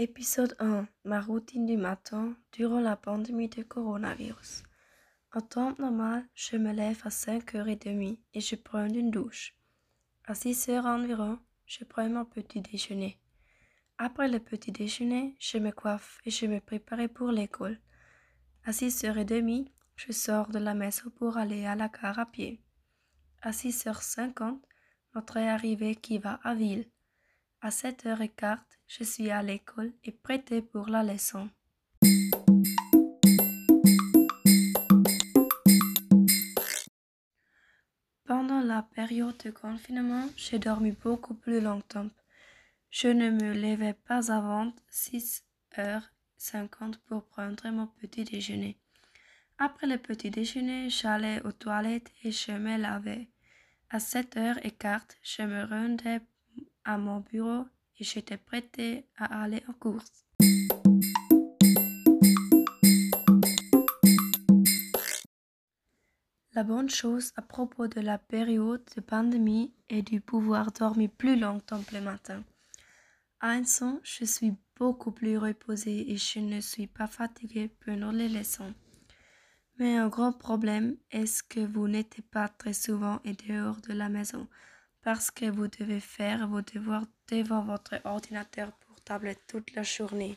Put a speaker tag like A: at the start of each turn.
A: Épisode 1 Ma routine du matin durant la pandémie de coronavirus. En temps normal, je me lève à 5h30 et je prends une douche. À 6h environ, je prends mon petit déjeuner. Après le petit déjeuner, je me coiffe et je me prépare pour l'école. À 6h30, je sors de la maison pour aller à la gare à pied. À 6h50, notre arrivée qui va à Ville. À 7h15, je suis à l'école et prête pour la leçon. Pendant la période de confinement, j'ai dormi beaucoup plus longtemps. Je ne me levais pas avant 6h50 pour prendre mon petit déjeuner. Après le petit déjeuner, j'allais aux toilettes et je me lavais. À 7h15, je me rendais à mon bureau et j'étais prête à aller en course. La bonne chose à propos de la période de pandémie est de pouvoir dormir plus longtemps le matin. À un sens, je suis beaucoup plus reposée et je ne suis pas fatiguée pendant les leçons. Mais un grand problème est que vous n'êtes pas très souvent et dehors de la maison parce que vous devez faire vos devoirs devant votre ordinateur portable toute la journée.